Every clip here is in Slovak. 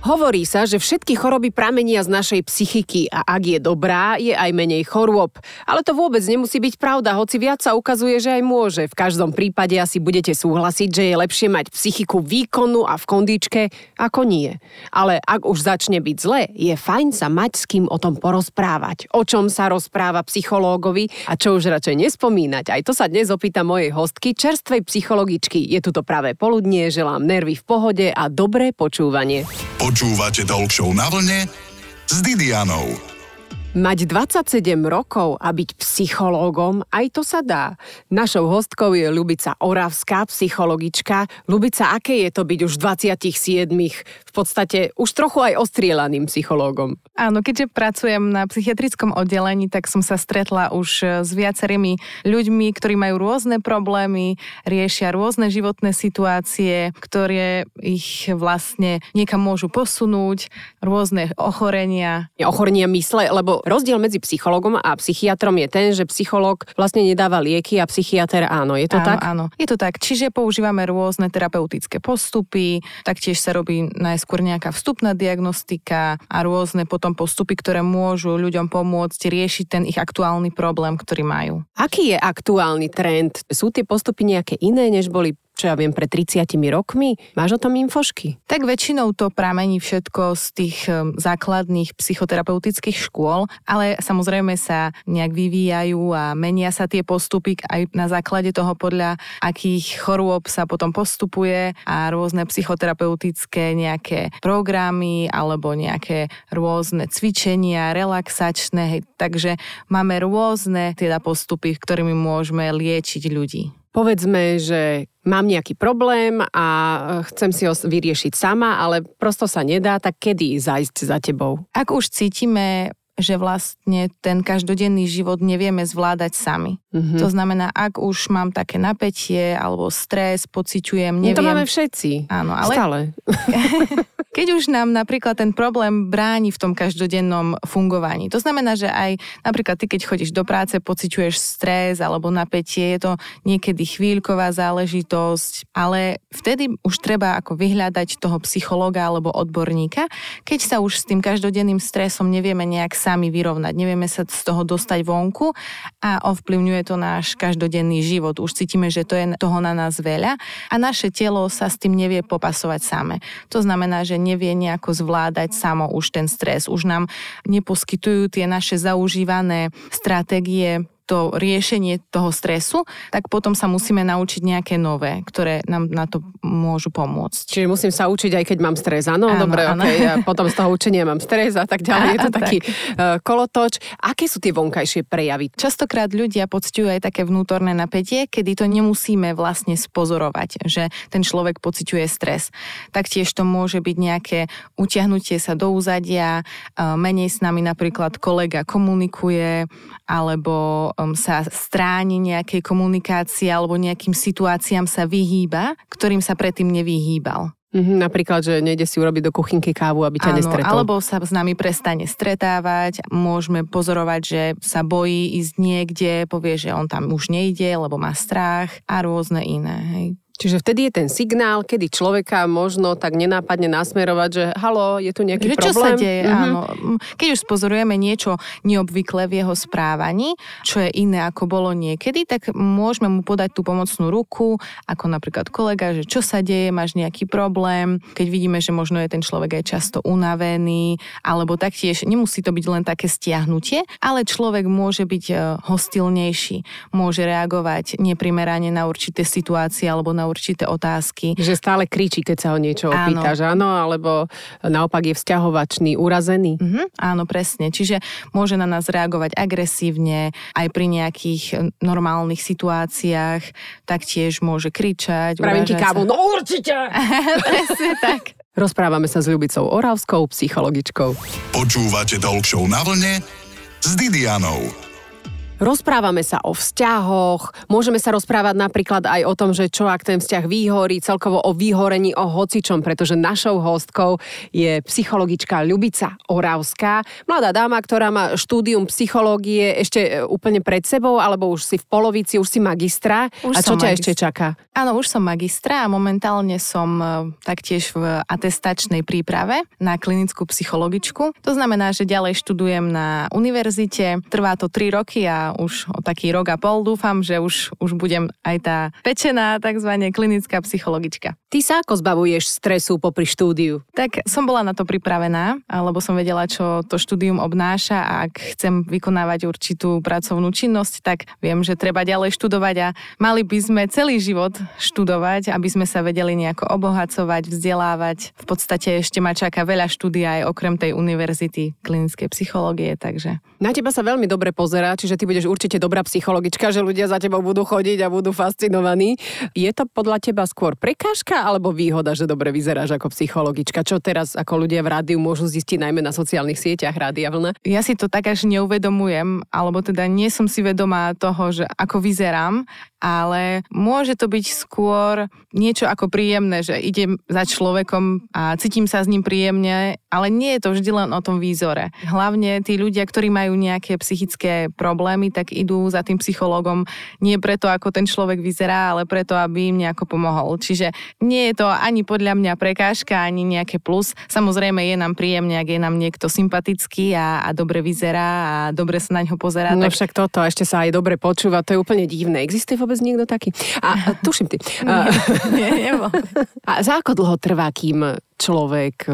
Hovorí sa, že všetky choroby pramenia z našej psychiky a ak je dobrá, je aj menej chorôb. Ale to vôbec nemusí byť pravda, hoci viac sa ukazuje, že aj môže. V každom prípade asi budete súhlasiť, že je lepšie mať psychiku výkonnú a v kondičke ako nie. Ale ak už začne byť zle, je fajn sa mať s kým o tom porozprávať. O čom sa rozpráva psychológovi a čo už radšej nespomínať. Aj to sa dnes opýta mojej hostky, čerstvej psychologičky. Je tu to práve poludnie, želám nervy v pohode a dobré počúvanie. Počúvate Talk na vlne s Didianou. Mať 27 rokov a byť psychológom, aj to sa dá. Našou hostkou je Lubica Oravská, psychologička. Lubica, aké je to byť už 27 v podstate už trochu aj ostrielaným psychológom? Áno, keďže pracujem na psychiatrickom oddelení, tak som sa stretla už e, s viacerými ľuďmi, ktorí majú rôzne problémy, riešia rôzne životné situácie, ktoré ich vlastne niekam môžu posunúť, rôzne ochorenia. Ochorenia mysle, lebo rozdiel medzi psychologom a psychiatrom je ten, že psychológ vlastne nedáva lieky a psychiatr áno. Je to áno, tak? Áno, je to tak. Čiže používame rôzne terapeutické postupy, taktiež sa robí najskôr nejaká vstupná diagnostika a rôzne potom postupy, ktoré môžu ľuďom pomôcť riešiť ten ich aktuálny problém, ktorý majú. Aký je aktuálny trend? Sú tie postupy nejaké iné, než boli čo ja viem, pred 30 rokmi? Máš o tom infošky? Tak väčšinou to pramení všetko z tých základných psychoterapeutických škôl, ale samozrejme sa nejak vyvíjajú a menia sa tie postupy aj na základe toho, podľa akých chorôb sa potom postupuje a rôzne psychoterapeutické nejaké programy alebo nejaké rôzne cvičenia, relaxačné, takže máme rôzne teda postupy, ktorými môžeme liečiť ľudí. Povedzme, že mám nejaký problém a e, chcem si ho vyriešiť sama, ale prosto sa nedá, tak kedy zajsť za tebou? Ak už cítime že vlastne ten každodenný život nevieme zvládať sami. Mm-hmm. To znamená, ak už mám také napätie alebo stres, pociťujem, neviem... No to máme všetci. Áno, ale... Stále. Keď už nám napríklad ten problém bráni v tom každodennom fungovaní. To znamená, že aj napríklad ty, keď chodíš do práce, pociťuješ stres alebo napätie, je to niekedy chvíľková záležitosť, ale vtedy už treba ako vyhľadať toho psychologa alebo odborníka, keď sa už s tým každodenným stresom nevieme nejak sami vyrovnať, nevieme sa z toho dostať vonku a ovplyvňuje to náš každodenný život. Už cítime, že to je toho na nás veľa a naše telo sa s tým nevie popasovať same. To znamená, že nevie nejako zvládať samo už ten stres. Už nám neposkytujú tie naše zaužívané stratégie to riešenie toho stresu, tak potom sa musíme naučiť nejaké nové, ktoré nám na to môžu pomôcť. Čiže musím sa učiť, aj keď mám stres, áno? áno Dobre, áno. Okay. A potom z toho učenia mám stres a tak ďalej. A, je to tak. taký uh, kolotoč. Aké sú tie vonkajšie prejavy? Častokrát ľudia pocťujú aj také vnútorné napätie, kedy to nemusíme vlastne spozorovať, že ten človek pociťuje stres. Taktiež to môže byť nejaké utiahnutie sa do úzadia, uh, menej s nami napríklad kolega komunikuje, alebo um, sa stráni nejakej komunikácie alebo nejakým situáciám sa vyhýba, ktorým sa predtým nevyhýbal. Mm-hmm, napríklad, že nejde si urobiť do kuchynky kávu, aby ťa Áno, nestretol. alebo sa s nami prestane stretávať, môžeme pozorovať, že sa bojí ísť niekde, povie, že on tam už nejde, lebo má strach a rôzne iné. Hej. Čiže vtedy je ten signál, kedy človeka možno tak nenápadne nasmerovať, že halo, je tu nejaký že problém. Čo sa deje, mm-hmm. áno. Keď už spozorujeme niečo neobvyklé v jeho správaní, čo je iné ako bolo niekedy, tak môžeme mu podať tú pomocnú ruku, ako napríklad kolega, že čo sa deje, máš nejaký problém. Keď vidíme, že možno je ten človek aj často unavený, alebo taktiež nemusí to byť len také stiahnutie, ale človek môže byť e, hostilnejší, môže reagovať neprimerane na určité situácie alebo na určité otázky. Že stále kričí, keď sa ho niečo opýtaš, áno, alebo naopak je vzťahovačný, urazený. Mm-hmm, áno, presne. Čiže môže na nás reagovať agresívne, aj pri nejakých normálnych situáciách, taktiež môže kričať. Pravím ti kávu, no určite! presne tak. Rozprávame sa s Ľubicou Oravskou, psychologičkou. Počúvate Talk na vlne s Didianou. Rozprávame sa o vzťahoch, môžeme sa rozprávať napríklad aj o tom, že čo ak ten vzťah vyhorí, celkovo o vyhorení, o hocičom, pretože našou hostkou je psychologička Ľubica Oravská, mladá dáma, ktorá má štúdium psychológie ešte e, úplne pred sebou, alebo už si v polovici, už si magistra. Už a čo ťa ešte čaká? Áno, už som magistra a momentálne som e, taktiež v atestačnej príprave na klinickú psychologičku. To znamená, že ďalej študujem na univerzite. Trvá to 3 roky a už o taký rok a pol dúfam, že už, už budem aj tá pečená tzv. klinická psychologička. Ty sa ako zbavuješ stresu popri štúdiu? Tak som bola na to pripravená, lebo som vedela, čo to štúdium obnáša a ak chcem vykonávať určitú pracovnú činnosť, tak viem, že treba ďalej študovať a mali by sme celý život študovať, aby sme sa vedeli nejako obohacovať, vzdelávať. V podstate ešte ma čaká veľa štúdia aj okrem tej univerzity klinickej psychológie, takže... Na teba sa veľmi dobre pozerá, čiže ty budeš určite dobrá psychologička, že ľudia za tebou budú chodiť a budú fascinovaní. Je to podľa teba skôr prekážka alebo výhoda, že dobre vyzeráš ako psychologička? Čo teraz ako ľudia v rádiu môžu zistiť najmä na sociálnych sieťach Rádia Vlna? Ja si to tak až neuvedomujem, alebo teda nie som si vedomá toho, že ako vyzerám, ale môže to byť skôr niečo ako príjemné, že idem za človekom a cítim sa s ním príjemne, ale nie je to vždy len o tom výzore. Hlavne tí ľudia, ktorí majú nejaké psychické problémy, tak idú za tým psychologom nie preto, ako ten človek vyzerá, ale preto, aby im nejako pomohol. Čiže nie je to ani podľa mňa prekážka, ani nejaké plus. Samozrejme je nám príjemne, ak je nám niekto sympatický a, a dobre vyzerá a dobre sa na ňo pozerá. No tak... však toto, ešte sa aj dobre počúva, to je úplne divné. Existuje vôbec niekto taký? A, a tuším ty. nie, nie, A za ako dlho trvá, kým človek e,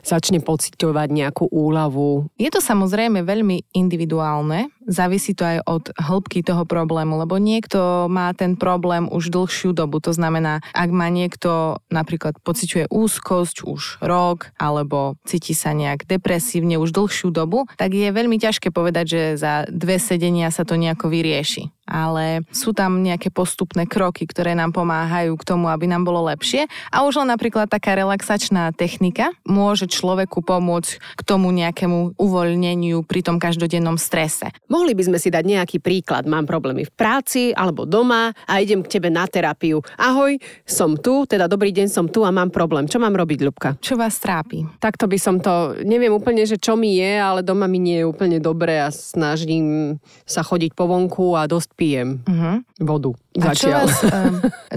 začne pocitovať nejakú úľavu? Je to samozrejme veľmi individuálne, závisí to aj od hĺbky toho problému, lebo niekto má ten problém už dlhšiu dobu. To znamená, ak má niekto napríklad pociťuje úzkosť už rok, alebo cíti sa nejak depresívne už dlhšiu dobu, tak je veľmi ťažké povedať, že za dve sedenia sa to nejako vyrieši ale sú tam nejaké postupné kroky, ktoré nám pomáhajú k tomu, aby nám bolo lepšie. A už len napríklad taká relaxačná technika môže človeku pomôcť k tomu nejakému uvoľneniu pri tom každodennom strese. Mohli by sme si dať nejaký príklad. Mám problémy v práci alebo doma a idem k tebe na terapiu. Ahoj, som tu, teda dobrý deň, som tu a mám problém. Čo mám robiť, Ľubka? Čo vás trápi? Takto by som to, neviem úplne, že čo mi je, ale doma mi nie je úplne dobre a snažím sa chodiť po vonku a dosť pijem uh-huh. vodu. A čo, vás,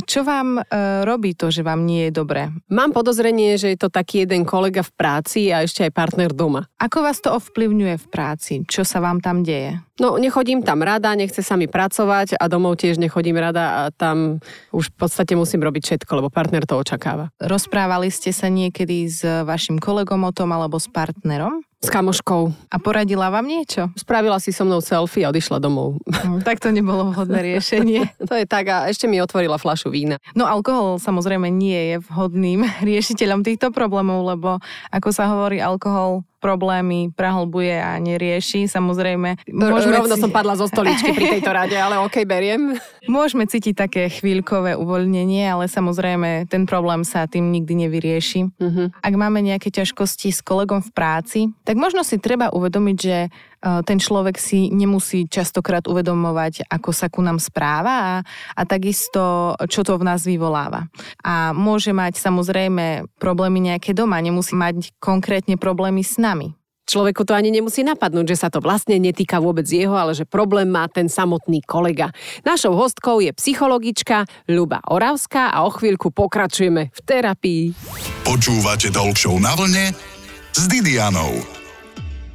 čo vám uh, robí to, že vám nie je dobre? Mám podozrenie, že je to taký jeden kolega v práci a ešte aj partner doma. Ako vás to ovplyvňuje v práci? Čo sa vám tam deje? No, nechodím tam rada, nechce sa mi pracovať a domov tiež nechodím rada a tam už v podstate musím robiť všetko, lebo partner to očakáva. Rozprávali ste sa niekedy s vašim kolegom o tom alebo s partnerom? S kamoškou. A poradila vám niečo? Spravila si so mnou selfie a odišla domov. No, tak to nebolo vhodné riešenie. to je tak a ešte mi otvorila flašu vína. No alkohol samozrejme nie je vhodným riešiteľom týchto problémov, lebo ako sa hovorí, alkohol problémy prehlbuje a nerieši. Samozrejme, môžeme... Rovno som padla zo stoličky pri tejto rade, ale ok, beriem. Môžeme cítiť také chvíľkové uvoľnenie, ale samozrejme ten problém sa tým nikdy nevyrieši. Uh-huh. Ak máme nejaké ťažkosti s kolegom v práci, tak možno si treba uvedomiť, že e, ten človek si nemusí častokrát uvedomovať, ako sa ku nám správa a, a takisto, čo to v nás vyvoláva. A môže mať samozrejme problémy nejaké doma, nemusí mať konkrétne problémy s nami nami. Človeku to ani nemusí napadnúť, že sa to vlastne netýka vôbec jeho, ale že problém má ten samotný kolega. Našou hostkou je psychologička Ľuba Oravská a o chvíľku pokračujeme v terapii. Počúvate Talk na vlne s Didianou.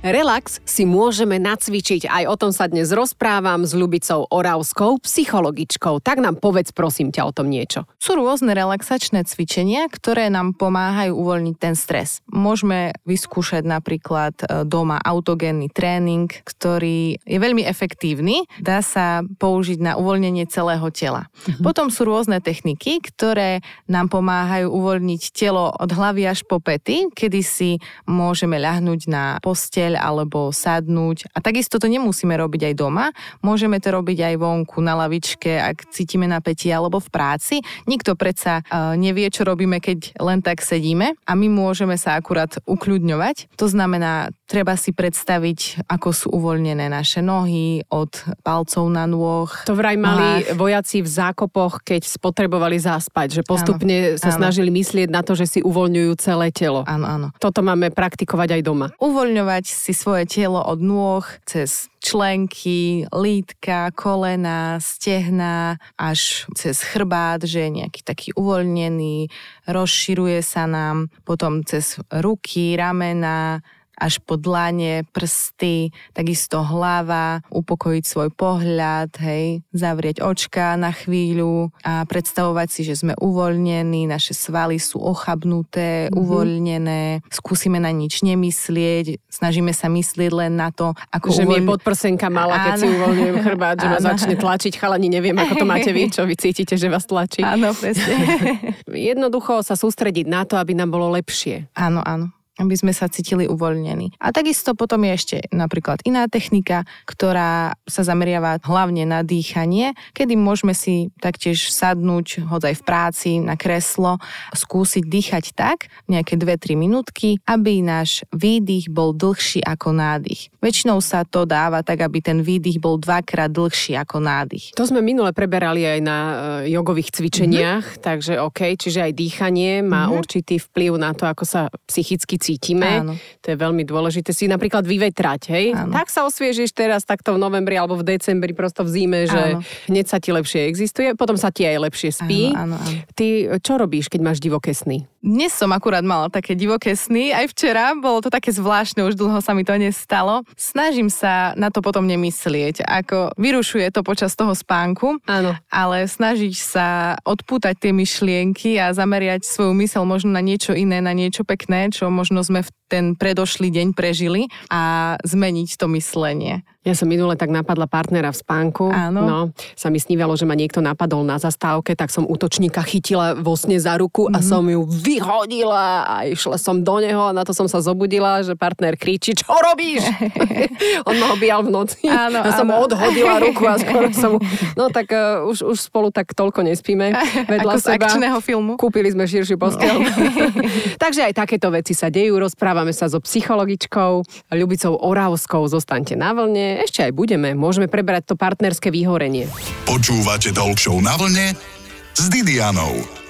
Relax si môžeme nacvičiť. Aj o tom sa dnes rozprávam s Ľubicou Oravskou, psychologičkou. Tak nám povedz prosím ťa o tom niečo. Sú rôzne relaxačné cvičenia, ktoré nám pomáhajú uvoľniť ten stres. Môžeme vyskúšať napríklad e, doma autogénny tréning, ktorý je veľmi efektívny. Dá sa použiť na uvoľnenie celého tela. Mhm. Potom sú rôzne techniky, ktoré nám pomáhajú uvoľniť telo od hlavy až po pety, kedy si môžeme ľahnúť na posteľ posteľ alebo sadnúť. A takisto to nemusíme robiť aj doma, môžeme to robiť aj vonku na lavičke, ak cítime napätie alebo v práci. Nikto predsa uh, nevie, čo robíme, keď len tak sedíme a my môžeme sa akurát ukľudňovať. To znamená, treba si predstaviť, ako sú uvoľnené naše nohy od palcov na nôh. To vraj mali nohách. vojaci v zákopoch, keď spotrebovali zaspať, že postupne áno, sa áno. snažili myslieť na to, že si uvoľňujú celé telo. Áno, áno. Toto máme praktikovať aj doma. Uvoľňovať si svoje telo od nôh cez členky, lítka, kolena, stehna, až cez chrbát, že je nejaký taký uvoľnený, rozširuje sa nám, potom cez ruky, ramena, až po dlane, prsty, takisto hlava, upokojiť svoj pohľad, hej, zavrieť očka na chvíľu a predstavovať si, že sme uvoľnení, naše svaly sú ochabnuté, mm-hmm. uvoľnené, skúsime na nič nemyslieť, snažíme sa myslieť len na to, ako Že uvoľ... mi podprsenka mala, keď Áno. si uvoľňujem chrbát, že ma začne tlačiť, chalani, neviem, ako to máte vy, čo vy cítite, že vás tlačí. Áno, presne. Jednoducho sa sústrediť na to, aby nám bolo lepšie. Áno, áno aby sme sa cítili uvoľnení. A takisto potom je ešte napríklad iná technika, ktorá sa zameriava hlavne na dýchanie, kedy môžeme si taktiež sadnúť, hoď aj v práci, na kreslo, skúsiť dýchať tak, nejaké 2-3 minútky, aby náš výdych bol dlhší ako nádych. Väčšinou sa to dáva tak, aby ten výdych bol dvakrát dlhší ako nádych. To sme minule preberali aj na e, jogových cvičeniach, mm-hmm. takže OK, čiže aj dýchanie má mm-hmm. určitý vplyv na to, ako sa psychicky cítime. Áno. To je veľmi dôležité si napríklad vyvetrať, hej? Áno. Tak sa osviežiš teraz takto v novembri alebo v decembri, prosto v zime, že áno. hneď sa ti lepšie existuje, potom sa ti aj lepšie spí. Áno, áno, áno. Ty čo robíš, keď máš divoké sny? Dnes som akurát mala také divoké sny, aj včera, bolo to také zvláštne, už dlho sa mi to nestalo. Snažím sa na to potom nemyslieť, ako vyrušuje to počas toho spánku, Áno. ale snažiť sa odpútať tie myšlienky a zameriať svoju mysel možno na niečo iné, na niečo pekné, čo možno sme v ten predošlý deň prežili a zmeniť to myslenie. Ja som minule tak napadla partnera v spánku. Áno. No, sa mi snívalo, že ma niekto napadol na zastávke, tak som útočníka chytila vo sne za ruku mm-hmm. a mhm. som ju vyhodila a išla som do neho a na to som sa zobudila, že partner kričí, čo robíš? On ma objal v noci. Áno, ja som mu odhodila ruku a skoro som. No tak uh, už, už spolu tak toľko nespíme vedľa Ako seba. akčného filmu. Kúpili sme širšiu postel. Takže aj takéto veci sa dejú. Rozprávame sa so psychologičkou Ľubicou Oravskou. Zostaňte na vlne ešte aj budeme. Môžeme prebrať to partnerské vyhorenie. Počúvate Talk na vlne s Didianou.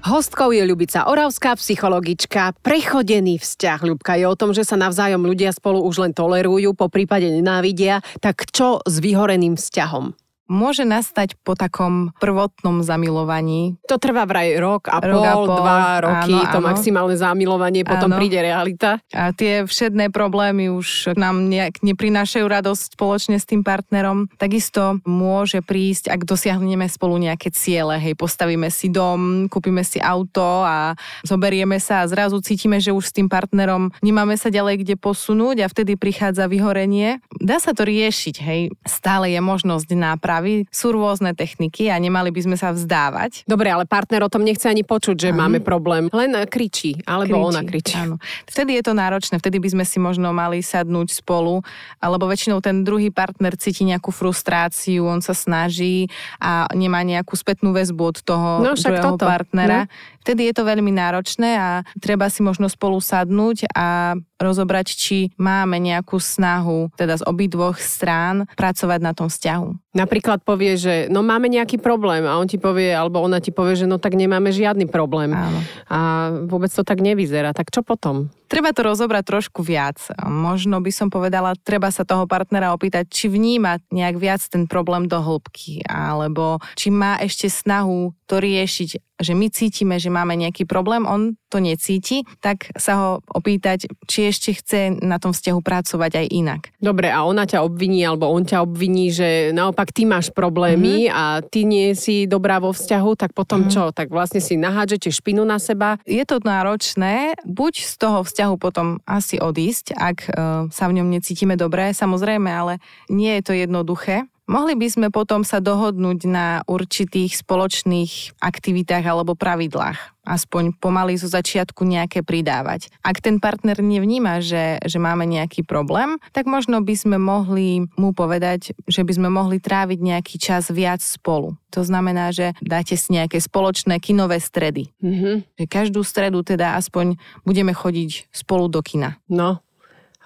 Hostkou je Ľubica Oravská, psychologička. Prechodený vzťah, Ľubka, je o tom, že sa navzájom ľudia spolu už len tolerujú, po prípade nenávidia. Tak čo s vyhoreným vzťahom? Môže nastať po takom prvotnom zamilovaní. To trvá vraj rok a rok pol, a pol, dva roky, áno, to áno. maximálne zamilovanie, potom áno. príde realita. A tie všetné problémy už nám nejak neprinášajú radosť spoločne s tým partnerom. Takisto môže prísť, ak dosiahneme spolu nejaké ciele, hej, postavíme si dom, kúpime si auto a zoberieme sa a zrazu cítime, že už s tým partnerom nemáme sa ďalej kde posunúť a vtedy prichádza vyhorenie. Dá sa to riešiť, hej. Stále je možnosť nápravy stavy. Sú rôzne techniky a nemali by sme sa vzdávať. Dobre, ale partner o tom nechce ani počuť, že ano. máme problém. Len kričí, alebo kričí, ona kričí. Áno. Vtedy je to náročné, vtedy by sme si možno mali sadnúť spolu, alebo väčšinou ten druhý partner cíti nejakú frustráciu, on sa snaží a nemá nejakú spätnú väzbu od toho no, druhého toto. partnera. No. Vtedy je to veľmi náročné a treba si možno spolu sadnúť a rozobrať, či máme nejakú snahu, teda z obidvoch strán, pracovať na tom vzťahu. Napríklad povie, že no máme nejaký problém a on ti povie, alebo ona ti povie, že no tak nemáme žiadny problém. Áno. A vôbec to tak nevyzerá. Tak čo potom? Treba to rozobrať trošku viac. Možno by som povedala, treba sa toho partnera opýtať, či vníma nejak viac ten problém do hĺbky, alebo či má ešte snahu to riešiť, že my cítime, že máme nejaký problém, on to necíti, tak sa ho opýtať, či ešte chce na tom vzťahu pracovať aj inak. Dobre, a ona ťa obviní, alebo on ťa obviní, že naopak ty máš problémy mm-hmm. a ty nie si dobrá vo vzťahu, tak potom mm-hmm. čo? Tak vlastne si nahádžete špinu na seba? Je to náročné, buď z toho vzťahu potom asi odísť, ak e, sa v ňom necítime dobre, samozrejme, ale nie je to jednoduché. Mohli by sme potom sa dohodnúť na určitých spoločných aktivitách alebo pravidlách. Aspoň pomaly zo začiatku nejaké pridávať. Ak ten partner nevníma, že, že máme nejaký problém, tak možno by sme mohli mu povedať, že by sme mohli tráviť nejaký čas viac spolu. To znamená, že dáte si nejaké spoločné kinové stredy. Mm-hmm. Každú stredu teda aspoň budeme chodiť spolu do kina. No,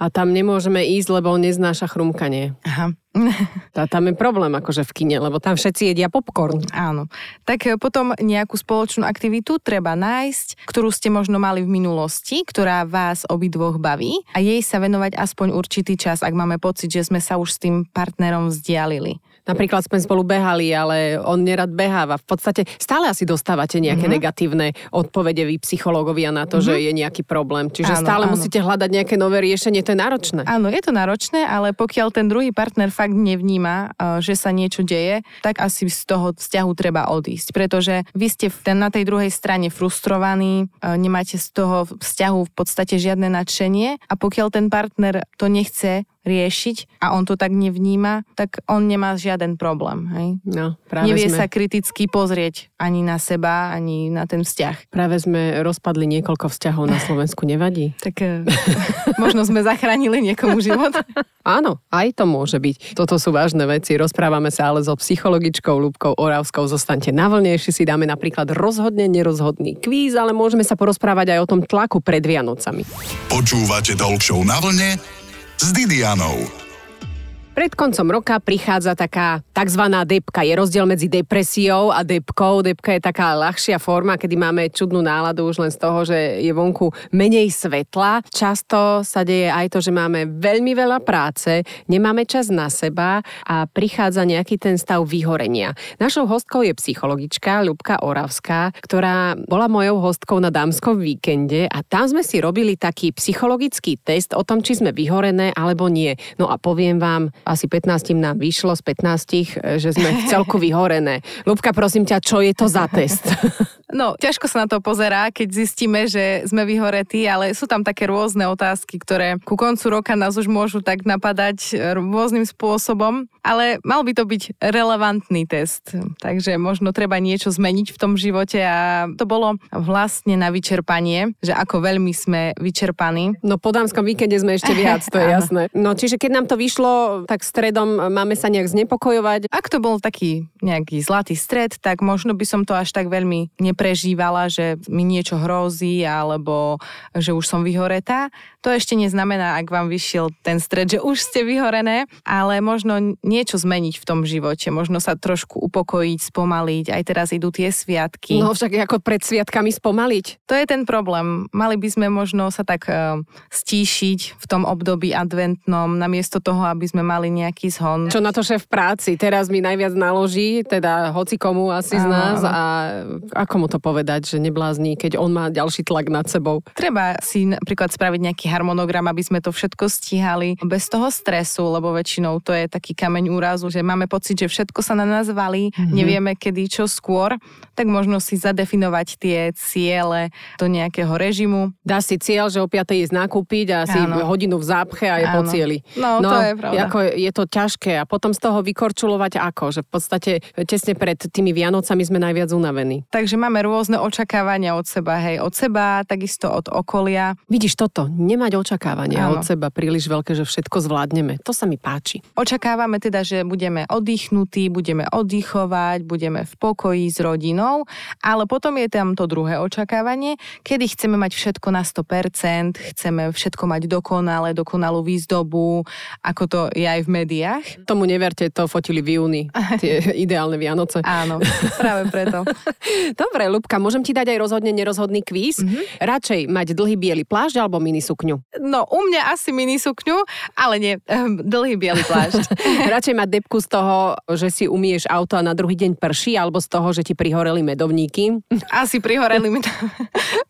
A tam nemôžeme ísť, lebo on neznáša chrumkanie. Aha. A tam je problém akože v kine, lebo tam všetci jedia popcorn. Áno. Tak e, potom nejakú spoločnú aktivitu treba nájsť, ktorú ste možno mali v minulosti, ktorá vás obidvoch baví a jej sa venovať aspoň určitý čas, ak máme pocit, že sme sa už s tým partnerom vzdialili. Napríklad sme spolu behali, ale on nerad beháva. V podstate stále asi dostávate nejaké mm-hmm. negatívne odpovede vy psychológovia na to, mm-hmm. že je nejaký problém. Čiže áno, stále áno. musíte hľadať nejaké nové riešenie, to je náročné. Áno, je to náročné, ale pokiaľ ten druhý partner fakt nevníma, že sa niečo deje, tak asi z toho vzťahu treba odísť. Pretože vy ste na tej druhej strane frustrovaní, nemáte z toho vzťahu v podstate žiadne nadšenie a pokiaľ ten partner to nechce riešiť a on to tak nevníma, tak on nemá žiaden problém. Hej? No, práve Nevie sme... sa kriticky pozrieť ani na seba, ani na ten vzťah. Práve sme rozpadli niekoľko vzťahov na Slovensku, nevadí? Tak e, možno sme zachránili niekomu život. Áno, aj to môže byť. Toto sú vážne veci. Rozprávame sa ale so psychologičkou Lúbkou Oravskou. Zostaňte na vlne, ešte si dáme napríklad rozhodne nerozhodný kvíz, ale môžeme sa porozprávať aj o tom tlaku pred Vianocami. Počúvate Talk na vlne s Didianou. Pred koncom roka prichádza taká tzv. depka. Je rozdiel medzi depresiou a depkou. Depka je taká ľahšia forma, kedy máme čudnú náladu už len z toho, že je vonku menej svetla. Často sa deje aj to, že máme veľmi veľa práce, nemáme čas na seba a prichádza nejaký ten stav vyhorenia. Našou hostkou je psychologička Ľubka Oravská, ktorá bola mojou hostkou na dámskom víkende a tam sme si robili taký psychologický test o tom, či sme vyhorené alebo nie. No a poviem vám, asi 15 nám vyšlo z 15, že sme celku vyhorené. Lubka, prosím ťa, čo je to za test? No, ťažko sa na to pozerá, keď zistíme, že sme vyhoretí, ale sú tam také rôzne otázky, ktoré ku koncu roka nás už môžu tak napadať rôznym spôsobom, ale mal by to byť relevantný test. Takže možno treba niečo zmeniť v tom živote a to bolo vlastne na vyčerpanie, že ako veľmi sme vyčerpaní. No po dámskom víkende sme ešte viac, to je jasné. No čiže keď nám to vyšlo, tak stredom máme sa nejak znepokojovať. Ak to bol taký nejaký zlatý stred, tak možno by som to až tak veľmi nepre prežívala, že mi niečo hrozí alebo že už som vyhoretá. To ešte neznamená, ak vám vyšiel ten stred, že už ste vyhorené, ale možno niečo zmeniť v tom živote, možno sa trošku upokojiť, spomaliť. Aj teraz idú tie sviatky. No však ako pred sviatkami spomaliť. To je ten problém. Mali by sme možno sa tak uh, stíšiť v tom období adventnom, namiesto toho, aby sme mali nejaký zhon. Čo na to šéf práci? Teraz mi najviac naloží, teda hoci komu asi z nás a ako mu to povedať, že neblázni, keď on má ďalší tlak nad sebou. Treba si napríklad spraviť nejaký harmonogram, aby sme to všetko stíhali bez toho stresu, lebo väčšinou to je taký kameň úrazu, že máme pocit, že všetko sa na nás valí, mm-hmm. nevieme kedy, čo skôr, tak možno si zadefinovať tie ciele do nejakého režimu. Dá si cieľ, že o 5. ísť nakúpiť a si hodinu v zápche a je Áno. po cieli. No, no, to je pravda. Ako je to ťažké a potom z toho vykorčulovať ako, že v podstate tesne pred tými Vianocami sme najviac unavení. Takže máme rôzne očakávania od seba, hej, od seba, takisto od okolia. Vidíš toto, nemať očakávania Áno. od seba príliš veľké, že všetko zvládneme. To sa mi páči. Očakávame teda, že budeme oddychnutí, budeme oddychovať, budeme v pokoji s rodinou, ale potom je tam to druhé očakávanie, kedy chceme mať všetko na 100%, chceme všetko mať dokonale, dokonalú výzdobu, ako to je aj v médiách. Tomu neverte, to fotili v júni, tie ideálne Vianoce. Áno, práve preto. Dobre, Lubka, môžem ti dať aj rozhodne nerozhodný kvíz? Mm-hmm. Radšej mať dlhý biely plášť alebo minisukňu? No, u mňa asi minisukňu, ale nie, um, dlhý biely plášť. Radšej mať depku z toho, že si umieš auto a na druhý deň prší, alebo z toho, že ti prihoreli medovníky? Asi prihoreli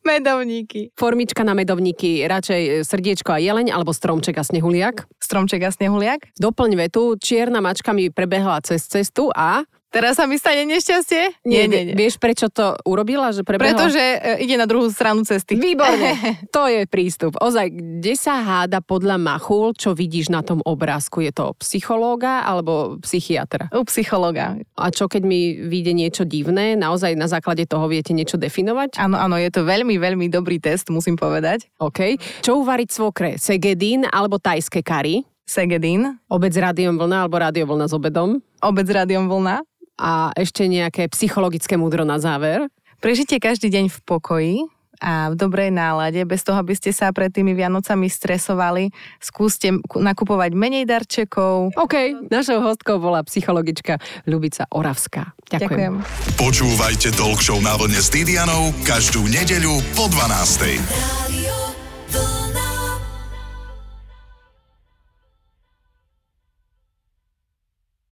medovníky. Formička na medovníky, radšej srdiečko a jeleň, alebo stromček a snehuliak? Stromček a snehuliak. Doplň vetu, čierna mačka mi prebehla cez cestu a Teraz sa mi stane nešťastie? Nie, nie, nie. Vieš, prečo to urobila? Že prebehla? Pretože e, ide na druhú stranu cesty. Výborne. to je prístup. Ozaj, kde sa háda podľa Machul, čo vidíš na tom obrázku? Je to psychológa alebo psychiatra? U psychológa. A čo keď mi vyjde niečo divné? Naozaj na základe toho viete niečo definovať? Áno, áno, je to veľmi, veľmi dobrý test, musím povedať. OK. Čo uvariť svokre? Segedín alebo tajské kary? Segedín. Obec rádiom vlna alebo rádio vlna s obedom? Obec rádiom vlna. A ešte nejaké psychologické múdro na záver. Prežite každý deň v pokoji, a v dobrej nálade, bez toho, aby ste sa pred tými Vianocami stresovali. Skúste nakupovať menej darčekov. OK, našou hostkou bola psychologička Ľubica Oravská. Ďakujem. Ďakujem. Počúvajte Talk Show na vlne s Didianou každú nedeľu po 12.